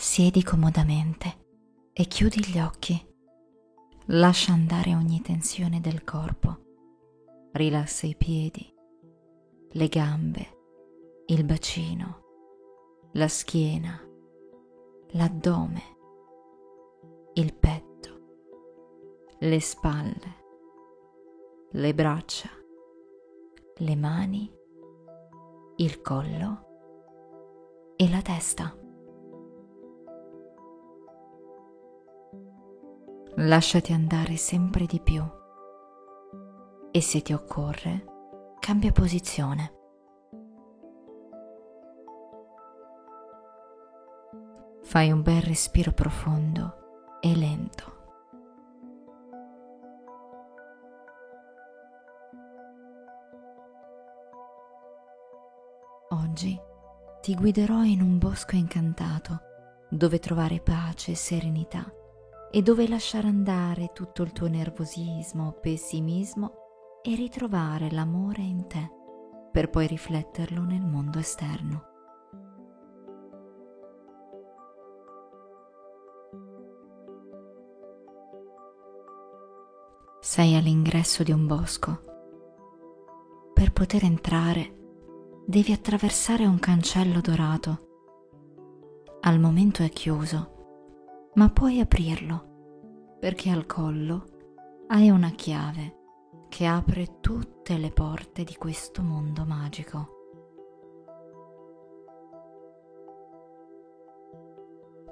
Siedi comodamente e chiudi gli occhi. Lascia andare ogni tensione del corpo. Rilassa i piedi, le gambe, il bacino, la schiena, l'addome, il petto, le spalle, le braccia, le mani, il collo e la testa. Lasciati andare sempre di più e se ti occorre cambia posizione. Fai un bel respiro profondo e lento. Oggi ti guiderò in un bosco incantato dove trovare pace e serenità e dove lasciare andare tutto il tuo nervosismo, pessimismo e ritrovare l'amore in te per poi rifletterlo nel mondo esterno. Sei all'ingresso di un bosco. Per poter entrare devi attraversare un cancello dorato. Al momento è chiuso, ma puoi aprirlo perché al collo hai una chiave che apre tutte le porte di questo mondo magico.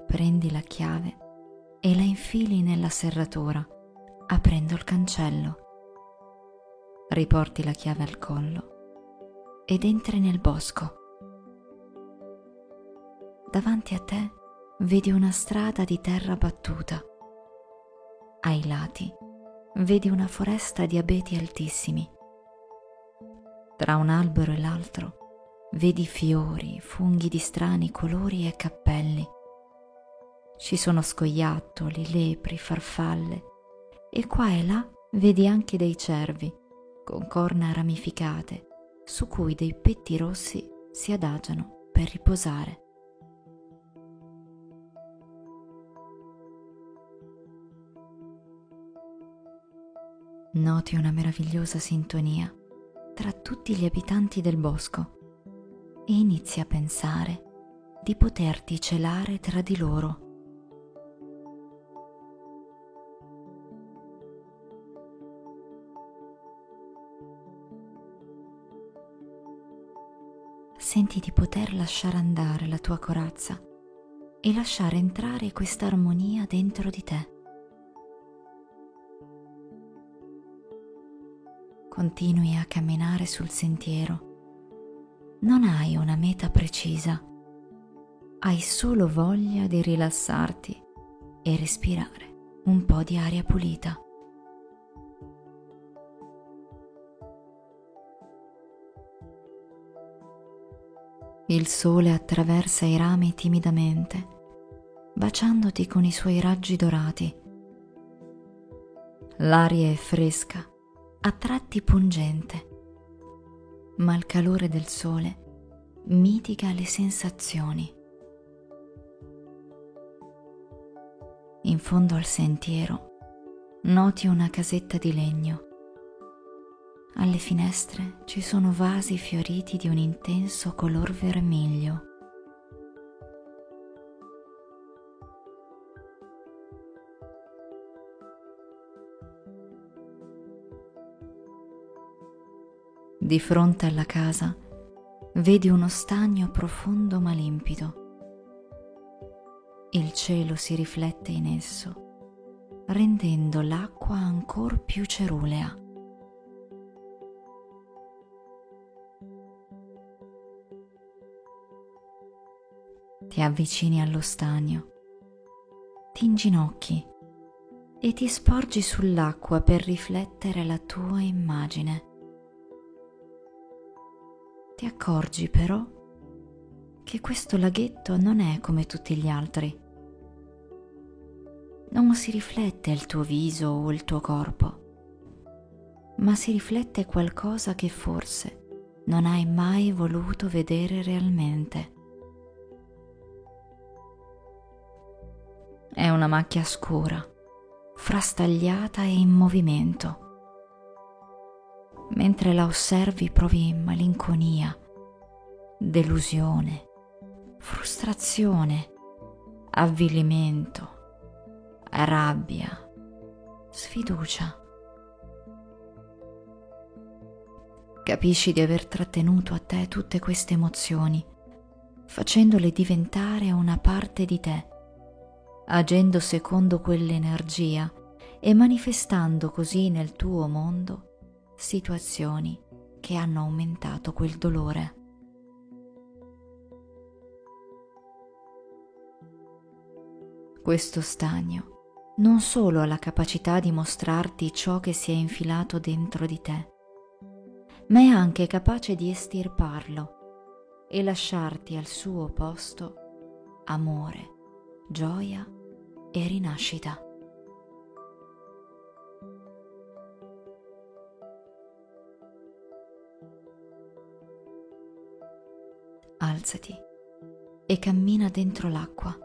Prendi la chiave e la infili nella serratura aprendo il cancello. Riporti la chiave al collo ed entri nel bosco. Davanti a te vedi una strada di terra battuta. Ai lati vedi una foresta di abeti altissimi. Tra un albero e l'altro vedi fiori, funghi di strani colori e cappelli. Ci sono scoiattoli, lepri, farfalle e qua e là vedi anche dei cervi con corna ramificate su cui dei petti rossi si adagiano per riposare. Noti una meravigliosa sintonia tra tutti gli abitanti del bosco e inizi a pensare di poterti celare tra di loro senti di poter lasciare andare la tua corazza e lasciare entrare questa armonia dentro di te. Continui a camminare sul sentiero. Non hai una meta precisa, hai solo voglia di rilassarti e respirare un po' di aria pulita. Il sole attraversa i rami timidamente, baciandoti con i suoi raggi dorati. L'aria è fresca, a tratti pungente, ma il calore del sole mitiga le sensazioni. In fondo al sentiero noti una casetta di legno alle finestre ci sono vasi fioriti di un intenso color vermiglio. Di fronte alla casa vedi uno stagno profondo ma limpido. Il cielo si riflette in esso, rendendo l'acqua ancor più cerulea. ti avvicini allo stagno, ti inginocchi e ti sporgi sull'acqua per riflettere la tua immagine. Ti accorgi però che questo laghetto non è come tutti gli altri. Non si riflette il tuo viso o il tuo corpo, ma si riflette qualcosa che forse non hai mai voluto vedere realmente. È una macchia scura, frastagliata e in movimento. Mentre la osservi provi malinconia, delusione, frustrazione, avvilimento, rabbia, sfiducia. Capisci di aver trattenuto a te tutte queste emozioni, facendole diventare una parte di te, agendo secondo quell'energia e manifestando così nel tuo mondo situazioni che hanno aumentato quel dolore. Questo stagno non solo ha la capacità di mostrarti ciò che si è infilato dentro di te, ma è anche capace di estirparlo e lasciarti al suo posto amore, gioia e rinascita. Alzati e cammina dentro l'acqua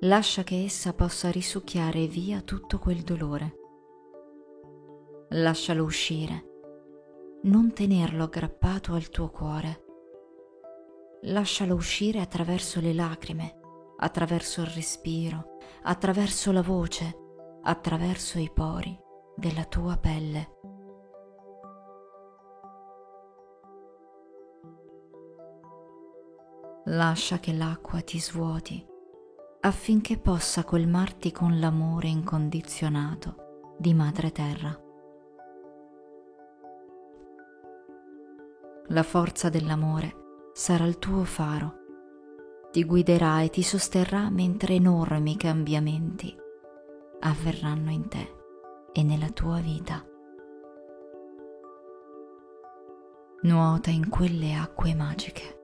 lascia che essa possa risucchiare via tutto quel dolore. Lascialo uscire, non tenerlo aggrappato al tuo cuore. Lascialo uscire attraverso le lacrime, attraverso il respiro, attraverso la voce, attraverso i pori della tua pelle. Lascia che l'acqua ti svuoti affinché possa colmarti con l'amore incondizionato di Madre Terra. La forza dell'amore sarà il tuo faro, ti guiderà e ti sosterrà mentre enormi cambiamenti avverranno in te e nella tua vita. Nuota in quelle acque magiche.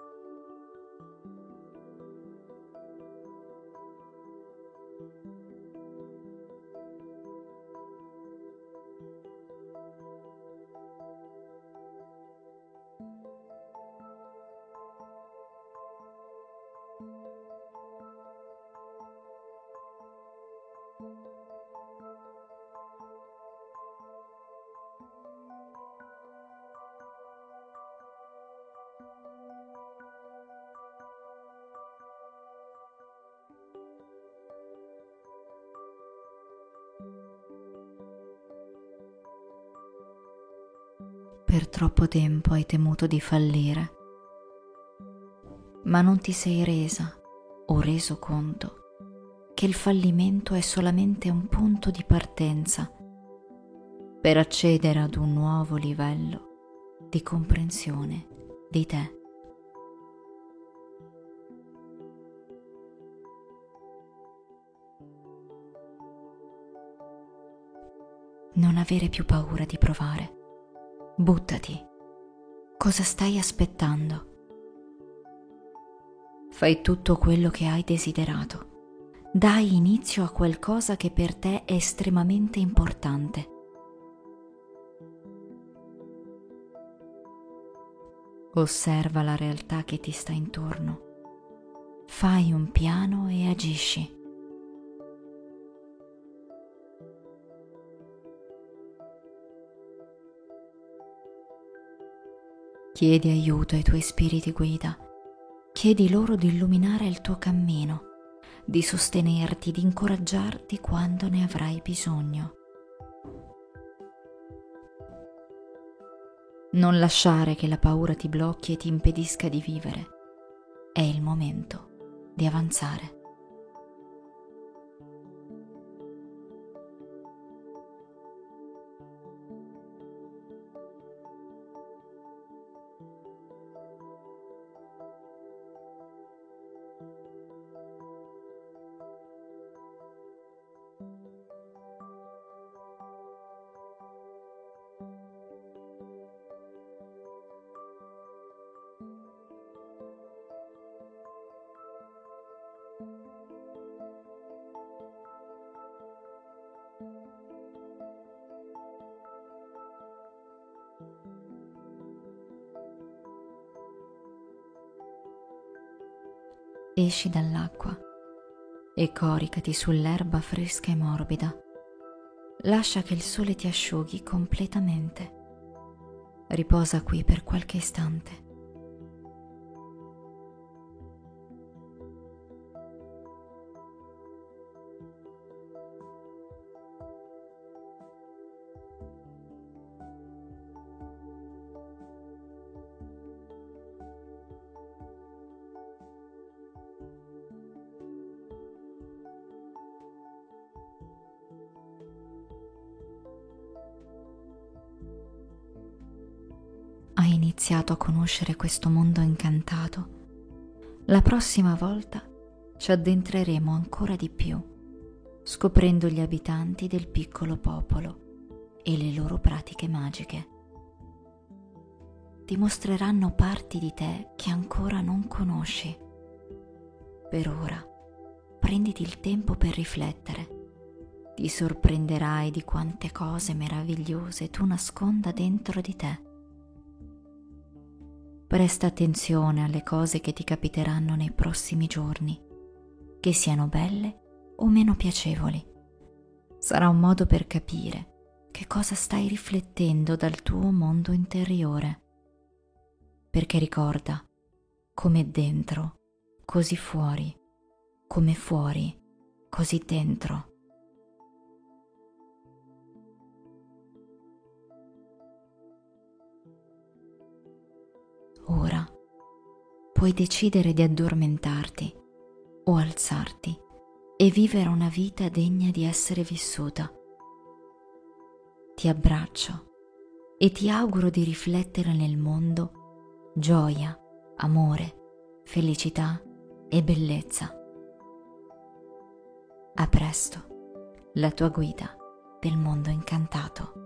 Per troppo tempo hai temuto di fallire, ma non ti sei resa o reso conto che il fallimento è solamente un punto di partenza per accedere ad un nuovo livello di comprensione di te. Non avere più paura di provare. Buttati. Cosa stai aspettando? Fai tutto quello che hai desiderato dai inizio a qualcosa che per te è estremamente importante. Osserva la realtà che ti sta intorno. Fai un piano e agisci. Chiedi aiuto ai tuoi spiriti guida. Chiedi loro di illuminare il tuo cammino di sostenerti, di incoraggiarti quando ne avrai bisogno. Non lasciare che la paura ti blocchi e ti impedisca di vivere. È il momento di avanzare. Esci dall'acqua e coricati sull'erba fresca e morbida. Lascia che il sole ti asciughi completamente. Riposa qui per qualche istante. Iniziato a conoscere questo mondo incantato, la prossima volta ci addentreremo ancora di più, scoprendo gli abitanti del piccolo popolo e le loro pratiche magiche. Ti mostreranno parti di te che ancora non conosci. Per ora, prenditi il tempo per riflettere. Ti sorprenderai di quante cose meravigliose tu nasconda dentro di te Presta attenzione alle cose che ti capiteranno nei prossimi giorni, che siano belle o meno piacevoli. Sarà un modo per capire che cosa stai riflettendo dal tuo mondo interiore. Perché ricorda, come dentro, così fuori, come fuori, così dentro. Ora puoi decidere di addormentarti o alzarti e vivere una vita degna di essere vissuta. Ti abbraccio e ti auguro di riflettere nel mondo gioia, amore, felicità e bellezza. A presto, la tua guida del mondo incantato.